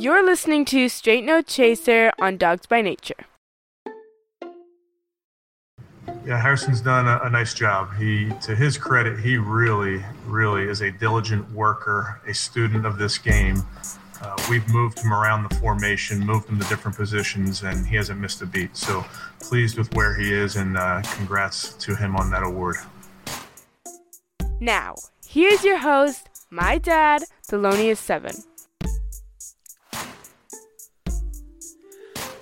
You're listening to Straight No Chaser on Dogs by Nature. Yeah, Harrison's done a, a, nice job. He, to his credit, he really, really is a diligent worker, a student of this game. Uh, we've moved him around the formation, moved him to different positions, and he hasn't missed a beat. So pleased with where he is, and uh, congrats to him on that award. Now, here's your host, my dad, Thelonious7.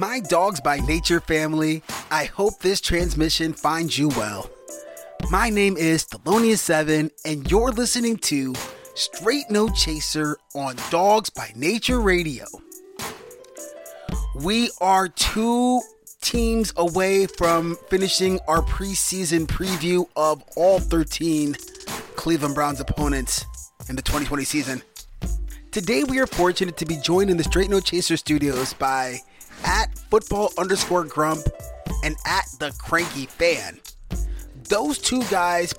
My dogs by nature family, I hope this transmission finds you well. My name is Thelonious7, and you're listening to Straight No Chaser on Dogs by Nature Radio. We are two teams away from finishing our preseason preview of all 13 Cleveland Browns opponents in the 2020 season. Today, we are fortunate to be joined in the Straight No Chaser studios by at football underscore grump and at the cranky fan. Those two guys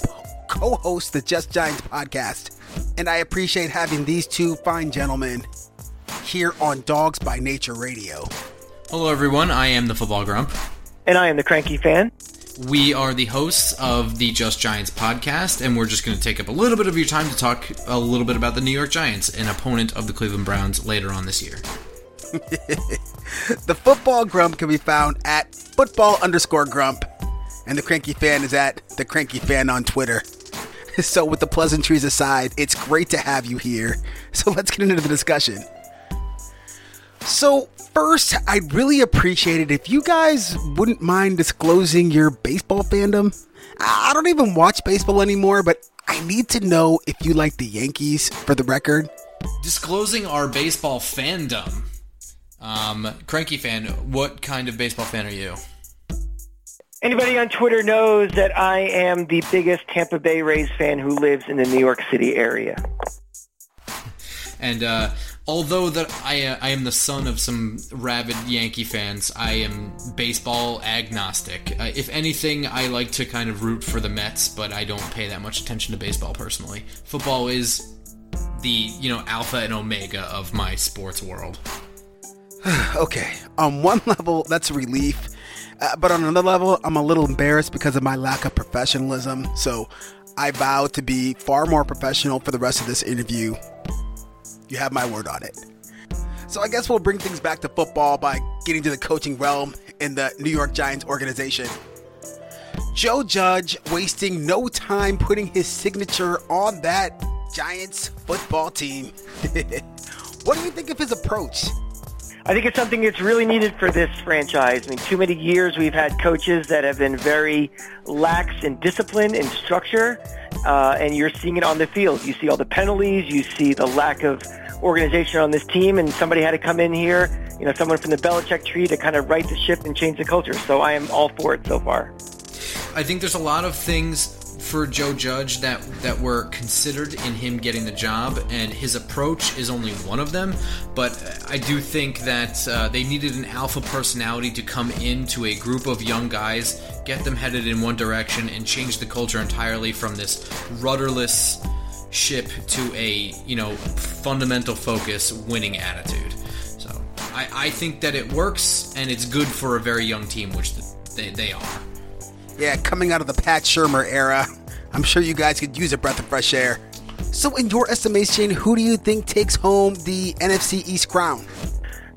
co host the Just Giants podcast, and I appreciate having these two fine gentlemen here on Dogs by Nature Radio. Hello, everyone. I am the football grump. And I am the cranky fan. We are the hosts of the Just Giants podcast, and we're just going to take up a little bit of your time to talk a little bit about the New York Giants, an opponent of the Cleveland Browns later on this year. the football grump can be found at football underscore grump, and the cranky fan is at the cranky fan on Twitter. So, with the pleasantries aside, it's great to have you here. So, let's get into the discussion. So, first, I'd really appreciate it if you guys wouldn't mind disclosing your baseball fandom. I don't even watch baseball anymore, but I need to know if you like the Yankees for the record. Disclosing our baseball fandom. Um, Cranky fan, what kind of baseball fan are you? Anybody on Twitter knows that I am the biggest Tampa Bay Rays fan who lives in the New York City area. And uh, although that I, uh, I am the son of some rabid Yankee fans, I am baseball agnostic. Uh, if anything, I like to kind of root for the Mets, but I don't pay that much attention to baseball personally. Football is the you know alpha and omega of my sports world. okay, on one level, that's a relief. Uh, but on another level, I'm a little embarrassed because of my lack of professionalism. So I vow to be far more professional for the rest of this interview. You have my word on it. So I guess we'll bring things back to football by getting to the coaching realm in the New York Giants organization. Joe Judge wasting no time putting his signature on that Giants football team. what do you think of his approach? I think it's something that's really needed for this franchise. I mean, too many years we've had coaches that have been very lax in discipline and structure, uh, and you're seeing it on the field. You see all the penalties, you see the lack of organization on this team, and somebody had to come in here, you know, someone from the Belichick tree to kind of right the ship and change the culture. So I am all for it so far. I think there's a lot of things for Joe Judge that that were considered in him getting the job, and his approach is only one of them. But I do think that uh, they needed an alpha personality to come into a group of young guys, get them headed in one direction, and change the culture entirely from this rudderless ship to a you know fundamental focus, winning attitude. So I, I think that it works, and it's good for a very young team, which they, they are. Yeah, coming out of the Pat Shurmur era, I'm sure you guys could use a breath of fresh air. So, in your estimation, who do you think takes home the NFC East crown?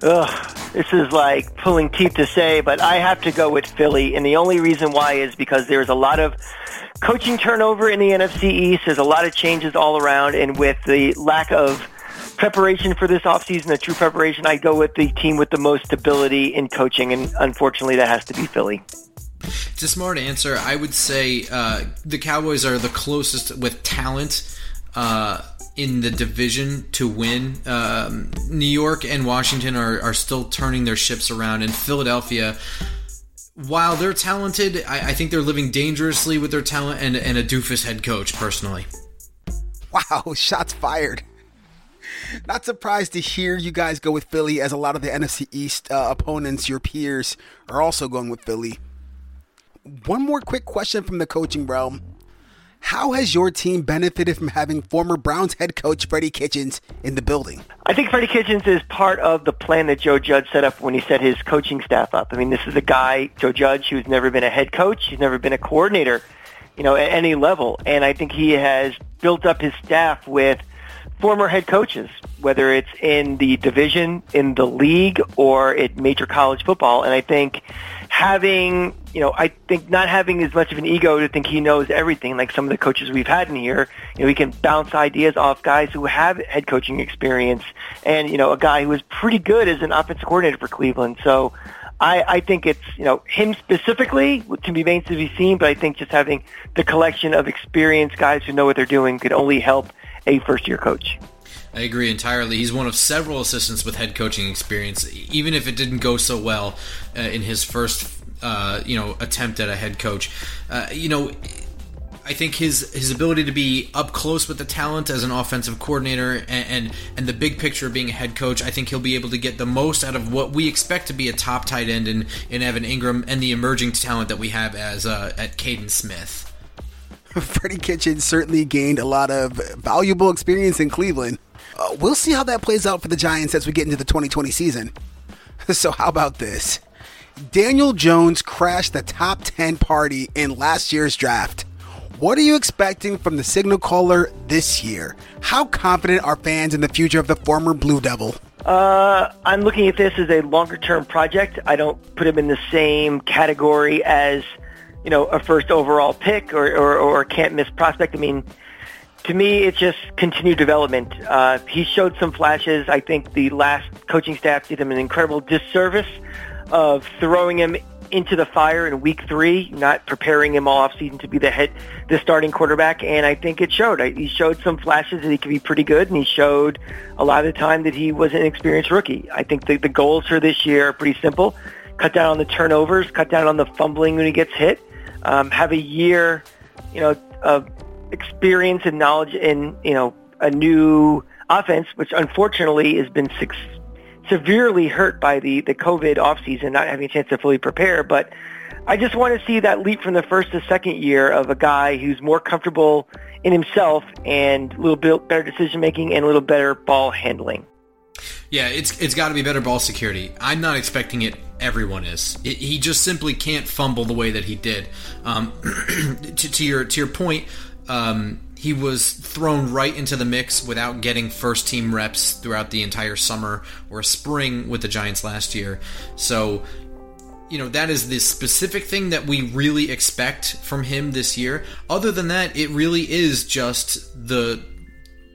Ugh, this is like pulling teeth to say, but I have to go with Philly. And the only reason why is because there's a lot of coaching turnover in the NFC East. There's a lot of changes all around. And with the lack of preparation for this offseason, the true preparation, I go with the team with the most stability in coaching. And unfortunately, that has to be Philly. It's a smart answer. I would say uh, the Cowboys are the closest with talent uh, in the division to win. Um, New York and Washington are, are still turning their ships around, and Philadelphia. While they're talented, I, I think they're living dangerously with their talent and, and a doofus head coach, personally. Wow, shots fired. Not surprised to hear you guys go with Philly, as a lot of the NFC East uh, opponents, your peers, are also going with Philly. One more quick question from the coaching realm. How has your team benefited from having former Browns head coach Freddie Kitchens in the building? I think Freddie Kitchens is part of the plan that Joe Judge set up when he set his coaching staff up. I mean, this is a guy, Joe Judge, who's never been a head coach. He's never been a coordinator, you know, at any level. And I think he has built up his staff with former head coaches, whether it's in the division, in the league, or at major college football. And I think having, you know, I think not having as much of an ego to think he knows everything, like some of the coaches we've had in here, you know, he can bounce ideas off guys who have head coaching experience and, you know, a guy who was pretty good as an offensive coordinator for Cleveland. So I, I think it's, you know, him specifically can be remains to be seen, but I think just having the collection of experienced guys who know what they're doing could only help a first-year coach. I agree entirely. He's one of several assistants with head coaching experience, even if it didn't go so well uh, in his first, uh, you know, attempt at a head coach. Uh, you know, I think his his ability to be up close with the talent as an offensive coordinator and, and, and the big picture of being a head coach, I think he'll be able to get the most out of what we expect to be a top tight end in, in Evan Engram and the emerging talent that we have as uh, at Kaden Smith. Freddie Kitchen certainly gained a lot of valuable experience in Cleveland. Uh, we'll see how that plays out for the Giants as we get into the 2020 season. So, how about this? Daniel Jones crashed the top 10 party in last year's draft. What are you expecting from the signal caller this year? How confident are fans in the future of the former Blue Devil? Uh, I'm looking at this as a longer term project. I don't put him in the same category as, you know, a first overall pick or, or, or can't miss prospect. I mean, to me, it's just continued development. Uh, he showed some flashes. I think the last coaching staff did him an incredible disservice of throwing him into the fire in week three, not preparing him all off season to be the head, the starting quarterback. And I think it showed. He showed some flashes that he could be pretty good, and he showed a lot of the time that he was an experienced rookie. I think the, the goals for this year are pretty simple: cut down on the turnovers, cut down on the fumbling when he gets hit, um, have a year, you know, of experience and knowledge in, you know, a new offense, which unfortunately has been six, severely hurt by the, the COVID offseason, not having a chance to fully prepare. But I just want to see that leap from the first to second year of a guy who's more comfortable in himself and a little bit better decision making and a little better ball handling. Yeah, it's it's got to be better ball security. I'm not expecting it. Everyone is. It, he just simply can't fumble the way that he did. Um, to, to your to your point, um, he was thrown right into the mix without getting first team reps throughout the entire summer or spring with the Giants last year. So, you know, that is the specific thing that we really expect from him this year. Other than that, it really is just the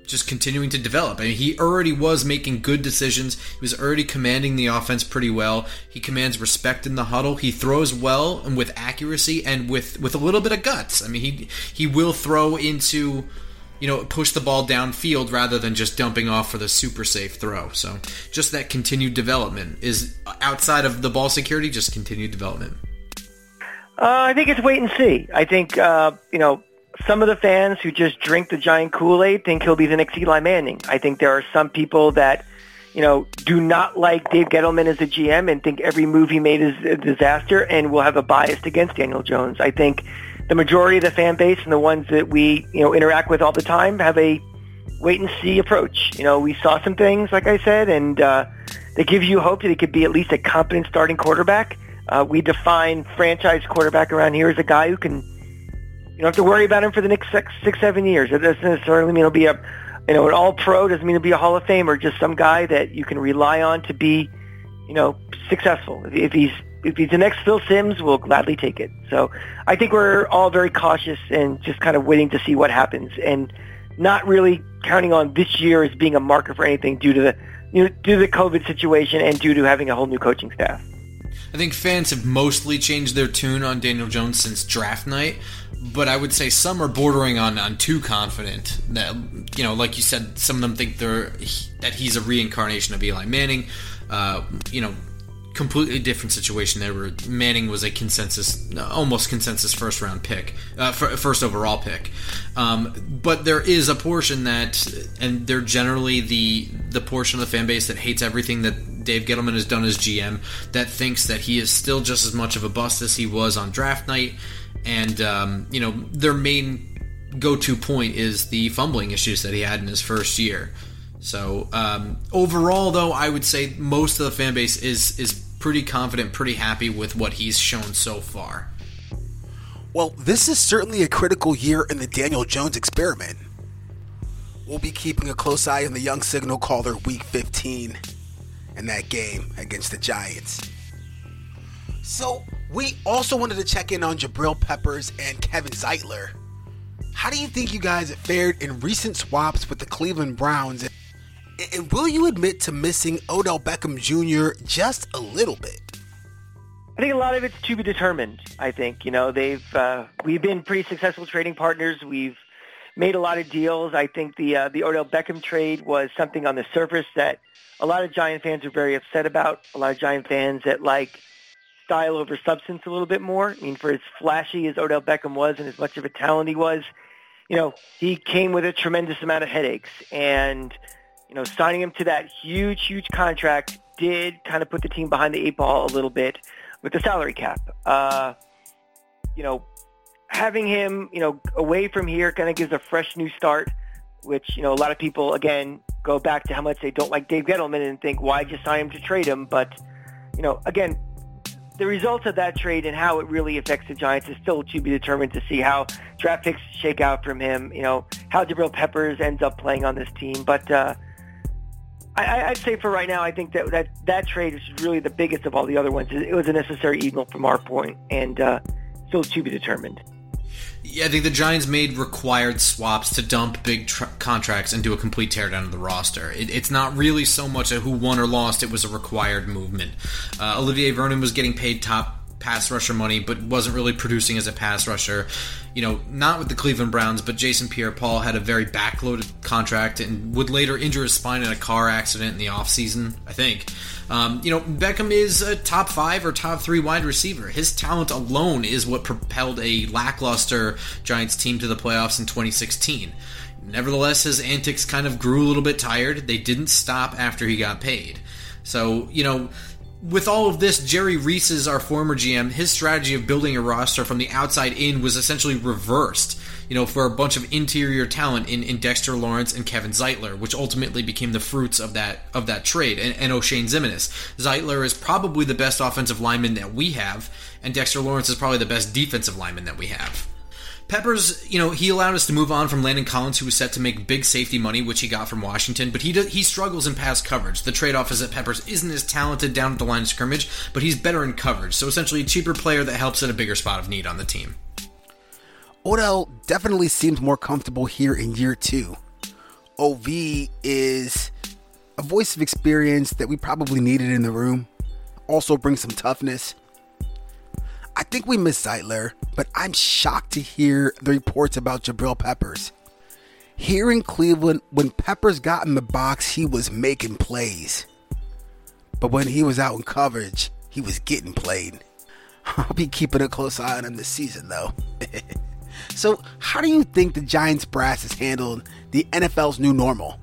just continuing to develop. I mean, he already was making good decisions. He was already commanding the offense pretty well. He commands respect in the huddle. He throws well and with accuracy and with with a little bit of guts. I mean, he he will throw into you know, push the ball downfield rather than just dumping off for the super safe throw. So, just that continued development is outside of the ball security, just continued development. Uh, I think it's wait and see. I think uh, you know some of the fans who just drink the giant Kool-Aid think he'll be the next Eli Manning. I think there are some people that, you know, do not like Dave Gettleman as a GM and think every move he made is a disaster and will have a bias against Daniel Jones. I think the majority of the fan base and the ones that we, you know, interact with all the time have a wait and see approach. You know, we saw some things, like I said, and uh, that gives you hope that he could be at least a competent starting quarterback. Uh, we define franchise quarterback around here as a guy who can you don't have to worry about him for the next six, six, seven years. It doesn't necessarily mean he'll be a, you know, an all-pro. Doesn't mean he'll be a Hall of Famer. Or just some guy that you can rely on to be, you know, successful. If, he's if he's the next Phil Simms, we'll gladly take it. So I think we're all very cautious and just kind of waiting to see what happens, and not really counting on this year as being a marker for anything due to the you know, due to the COVID situation and due to having a whole new coaching staff. I think fans have mostly changed their tune on Daniel Jones since draft night, but I would say some are bordering on, on too confident. That you know, like you said, some of them think they're that he's a reincarnation of Eli Manning. Uh, you know, completely different situation there where Manning was a consensus, almost consensus first round pick, uh, first overall pick. Um, but there is a portion that, and they're generally the the portion of the fan base that hates everything that Dave Gettleman has done as GM, that thinks that he is still just as much of a bust as he was on draft night, and um, you know their main go-to point is the fumbling issues that he had in his first year. So um, overall, though, I would say most of the fan base is is pretty confident, pretty happy with what he's shown so far. Well, this is certainly a critical year in the Daniel Jones experiment. We'll be keeping a close eye on the young signal caller Week 15 in that game against the Giants. So, we also wanted to check in on Jabril Peppers and Kevin Zeitler. How do you think you guys have fared in recent swaps with the Cleveland Browns? And will you admit to missing Odell Beckham Jr. just a little bit? I think a lot of it's to be determined. I think you know they've uh, we've been pretty successful trading partners. We've made a lot of deals. I think the uh, the Odell Beckham trade was something on the surface that a lot of Giant fans are very upset about. A lot of Giant fans that like style over substance a little bit more. I mean, for as flashy as Odell Beckham was and as much of a talent he was, you know, he came with a tremendous amount of headaches. And, you know, signing him to that huge, huge contract did kind of put the team behind the eight ball a little bit with the salary cap. Uh, you know, having him, you know, away from here kind of gives a fresh new start, which, you know, a lot of people, again, go back to how much they don't like Dave Gettleman and think, why just sign him to trade him? But, you know, again, the results of that trade and how it really affects the Giants is still to be determined to see how draft picks shake out from him, you know, how Jabril Peppers ends up playing on this team. But uh, I, would say for right now, I think that, that that trade is really the biggest of all the other ones. It was a necessary evil from our point and uh, still to be determined. Yeah, I think the Giants made required swaps to dump big tr- contracts and do a complete teardown of the roster. It, it's not really so much a who won or lost; it was a required movement. Uh, Olivier Vernon was getting paid top pass rusher money, but wasn't really producing as a pass rusher. You know, not with the Cleveland Browns, but Jason Pierre-Paul had a very backloaded contract and would later injure his spine in a car accident in the offseason, I think. Um, you know, Beckham is a top five or top three wide receiver. His talent alone is what propelled a lackluster Giants team to the playoffs in 2016. Nevertheless, his antics kind of grew a little bit tired. They didn't stop after he got paid. So, you know, with all of this, Jerry Reese's our former GM, his strategy of building a roster from the outside in was essentially reversed. You know, for a bunch of interior talent in, in Dexter Lawrence and Kevin Zeitler, which ultimately became the fruits of that of that trade, and, and Oshane Ximines. Zeitler is probably the best offensive lineman that we have, and Dexter Lawrence is probably the best defensive lineman that we have. Peppers, you know, he allowed us to move on from Landon Collins, who was set to make big safety money, which he got from Washington, but he do, he struggles in pass coverage. The trade off is that Peppers isn't as talented down at the line of scrimmage, but he's better in coverage. So essentially, a cheaper player that helps at a bigger spot of need on the team. Odell definitely seems more comfortable here in year two. OV is a voice of experience that we probably needed in the room. Also brings some toughness. I think we miss Zeitler, but I'm shocked to hear the reports about Jabril Peppers. Here in Cleveland, when Peppers got in the box, he was making plays. But when he was out in coverage, he was getting played. I'll be keeping a close eye on him this season, though. so, how do you think the Giants brass has handled the NFL's new normal?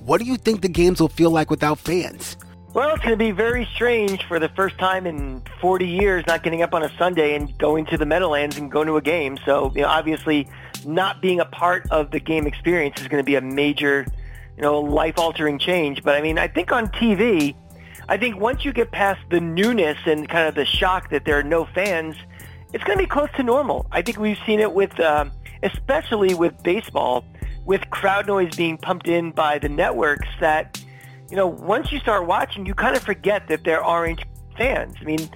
What do you think the games will feel like without fans? Well, it's going to be very strange for the first time in 40 years not getting up on a Sunday and going to the Meadowlands and going to a game. So, you know, obviously not being a part of the game experience is going to be a major, you know, life-altering change. But I mean, I think on TV, I think once you get past the newness and kind of the shock that there are no fans, it's going to be close to normal. I think we've seen it with, um, especially with baseball, with crowd noise being pumped in by the networks that you know, once you start watching, you kind of forget that there aren't fans. I mean,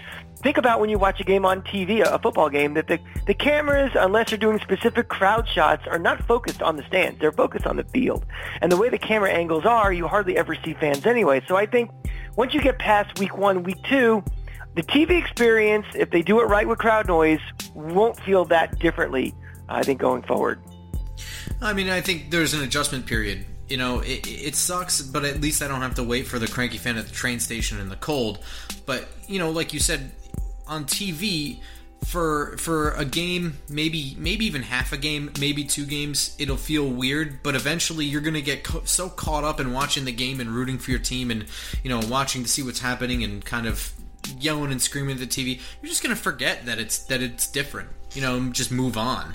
think about when you watch a game on TV, a football game, that the, the cameras, unless you're doing specific crowd shots, are not focused on the stands. They're focused on the field. And the way the camera angles are, you hardly ever see fans anyway. So I think once you get past week one, week two, the TV experience, if they do it right with crowd noise, won't feel that differently, I think, going forward. I mean, I think there's an adjustment period you know, it, it sucks, but at least I don't have to wait for the cranky fan at the train station in the cold. But you know, like you said, on TV for for a game, maybe maybe even half a game, maybe two games, it'll feel weird. But eventually, you're gonna get co- so caught up in watching the game and rooting for your team, and you know, watching to see what's happening and kind of yelling and screaming at the TV. You're just gonna forget that it's that it's different. You know, just move on.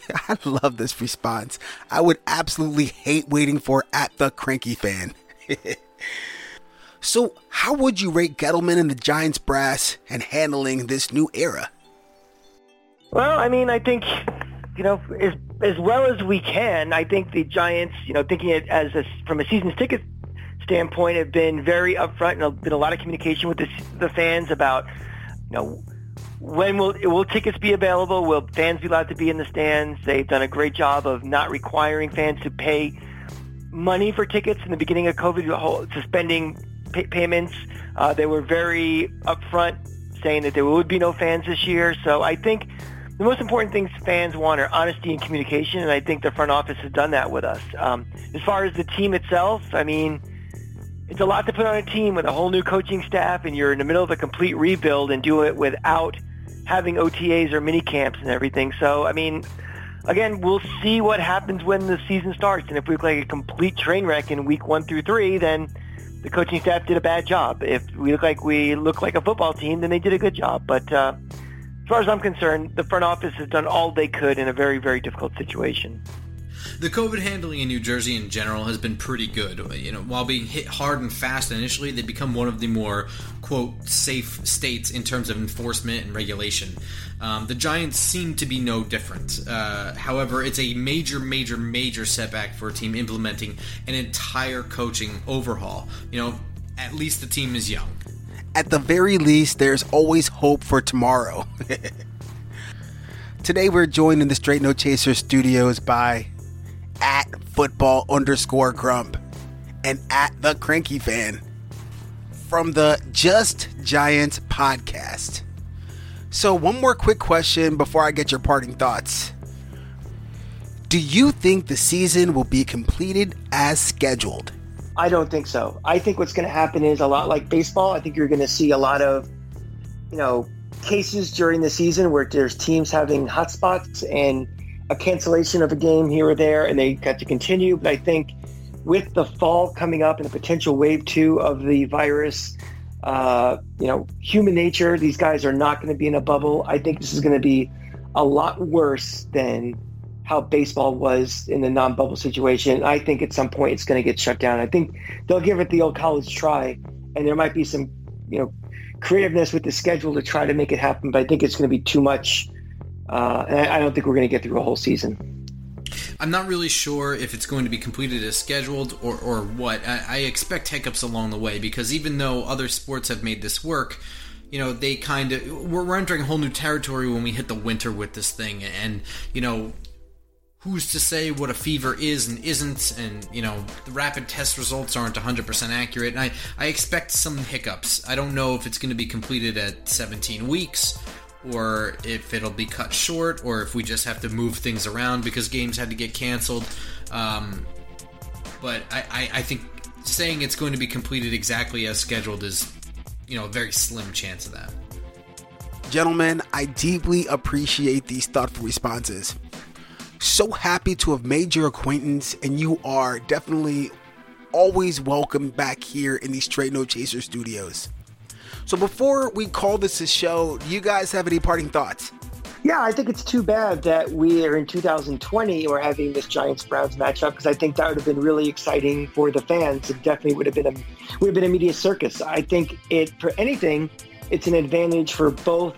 I love this response. I would absolutely hate waiting for at the cranky fan. so, how would you rate Gettleman and the Giants brass and handling this new era? Well, I mean, I think you know as as well as we can. I think the Giants, you know, thinking it as a, from a season's ticket standpoint, have been very upfront and been a lot of communication with the, the fans about you know when will will tickets be available? Will fans be allowed to be in the stands? They've done a great job of not requiring fans to pay money for tickets in the beginning of COVID, suspending pay- payments. Uh, they were very upfront, saying that there would be no fans this year. So I think the most important things fans want are honesty and communication, and I think the front office has done that with us. Um, as far as the team itself, I mean it's a lot to put on a team with a whole new coaching staff and you're in the middle of a complete rebuild and do it without having OTAs or mini camps and everything. So, I mean, again, we'll see what happens when the season starts. And if we look like a complete train wreck in week one through three, then the coaching staff did a bad job. If we look like we look like a football team, then they did a good job. But uh, as far as I'm concerned, the front office has done all they could in a very, very difficult situation. The COVID handling in New Jersey in general has been pretty good. You know, while being hit hard and fast initially, they've become one of the more quote safe states in terms of enforcement and regulation. Um, the Giants seem to be no different. Uh, however, it's a major, major, major setback for a team implementing an entire coaching overhaul. You know, at least the team is young. At the very least, there's always hope for tomorrow. Today, we're joined in the Straight No Chaser studios by at football underscore grump and at the cranky fan from the Just Giants podcast. So, one more quick question before I get your parting thoughts. Do you think the season will be completed as scheduled? I don't think so. I think what's going to happen is a lot like baseball. I think you're going to see a lot of, you know, cases during the season where there's teams having hot spots and a cancellation of a game here or there, and they got to continue. But I think with the fall coming up and the potential wave two of the virus, uh, you know, human nature, these guys are not going to be in a bubble. I think this is going to be a lot worse than how baseball was in the non-bubble situation. I think at some point it's going to get shut down. I think they'll give it the old college try, and there might be some, you know, creativeness with the schedule to try to make it happen. But I think it's going to be too much uh, and I don't think we're going to get through a whole season. I'm not really sure if it's going to be completed as scheduled or, or what. I, I expect hiccups along the way because even though other sports have made this work, you know, they kind of we're, entering a whole new territory when we hit the winter with this thing, and you know, who's to say what a fever is and isn't? And you know the rapid test results aren't 100% accurate. And I, I expect some hiccups. I don't know if it's going to be completed at 17 weeks or if it'll be cut short, or if we just have to move things around because games had to get canceled. Um, but I, I, I, think saying it's going to be completed exactly as scheduled is, you know, a very slim chance of that. Gentlemen, I deeply appreciate these thoughtful responses. So happy to have made your acquaintance, and you are definitely always welcome back here in the Straight No Chaser studios. So before we call this a show, do you guys have any parting thoughts? Yeah, I think it's too bad that we are in 2020 and we're having this Giants Browns matchup because I think that would have been really exciting for the fans. It definitely would have been a would have been a media circus. I think it for anything, it's an advantage for both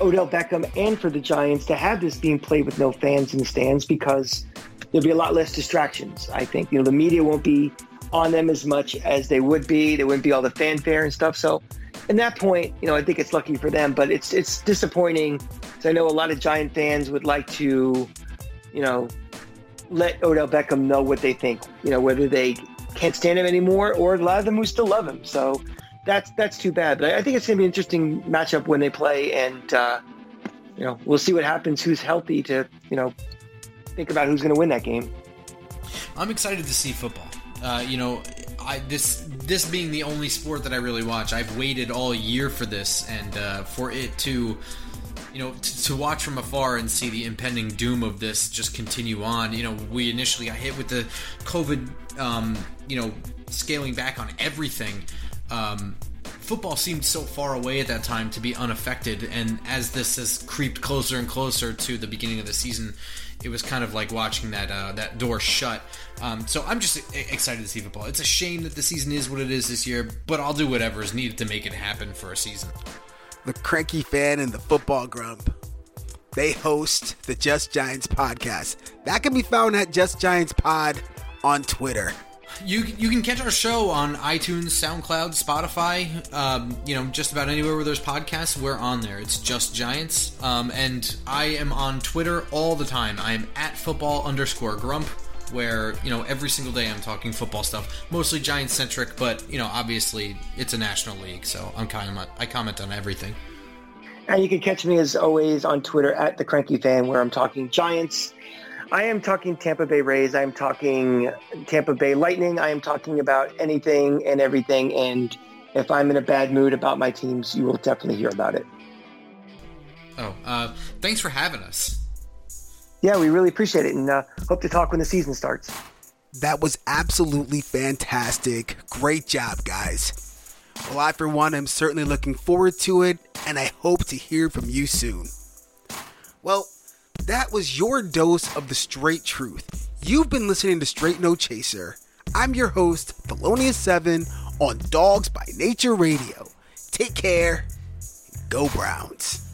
Odell Beckham and for the Giants to have this being played with no fans in the stands because there'll be a lot less distractions. I think you know the media won't be on them as much as they would be. There wouldn't be all the fanfare and stuff. So in that point, you know, I think it's lucky for them, but it's it's disappointing. I know a lot of Giant fans would like to, you know, let Odell Beckham know what they think. You know, whether they can't stand him anymore, or a lot of them who still love him. So that's that's too bad. But I think it's going to be an interesting matchup when they play, and uh, you know, we'll see what happens. Who's healthy to you know think about who's going to win that game. I'm excited to see football. Uh, you know, I, this this being the only sport that I really watch, I've waited all year for this, and uh, for it to, you know, to, to watch from afar and see the impending doom of this just continue on. You know, we initially got hit with the COVID, um, you know, scaling back on everything. Um, football seemed so far away at that time to be unaffected, and as this has creeped closer and closer to the beginning of the season, it was kind of like watching that uh, that door shut. Um, so I'm just excited to see football. It's a shame that the season is what it is this year, but I'll do whatever is needed to make it happen for a season. The cranky fan and the football grump. They host the Just Giants podcast. That can be found at Just Giants Pod on Twitter. You you can catch our show on iTunes, SoundCloud, Spotify. Um, you know, just about anywhere where there's podcasts, we're on there. It's just Giants, um, and I am on Twitter all the time. I am at football underscore grump, where you know every single day I'm talking football stuff, mostly Giants centric, but you know obviously it's a national league, so I'm of I comment on everything. And you can catch me as always on Twitter at the Cranky Fan, where I'm talking Giants I am talking Tampa Bay Rays. I am talking Tampa Bay Lightning. I am talking about anything and everything. And if I'm in a bad mood about my teams, you will definitely hear about it. Oh, uh, thanks for having us. Yeah, we really appreciate it, and uh, hope to talk when the season starts. That was absolutely fantastic. Great job, guys. Well, I, for one, am certainly looking forward to it, and I hope to hear from you soon. Well, that was your dose of the straight truth. You've been listening to Straight No Chaser. I'm your host, Thelonious7 on Dogs by Nature Radio. Take care. Go Browns.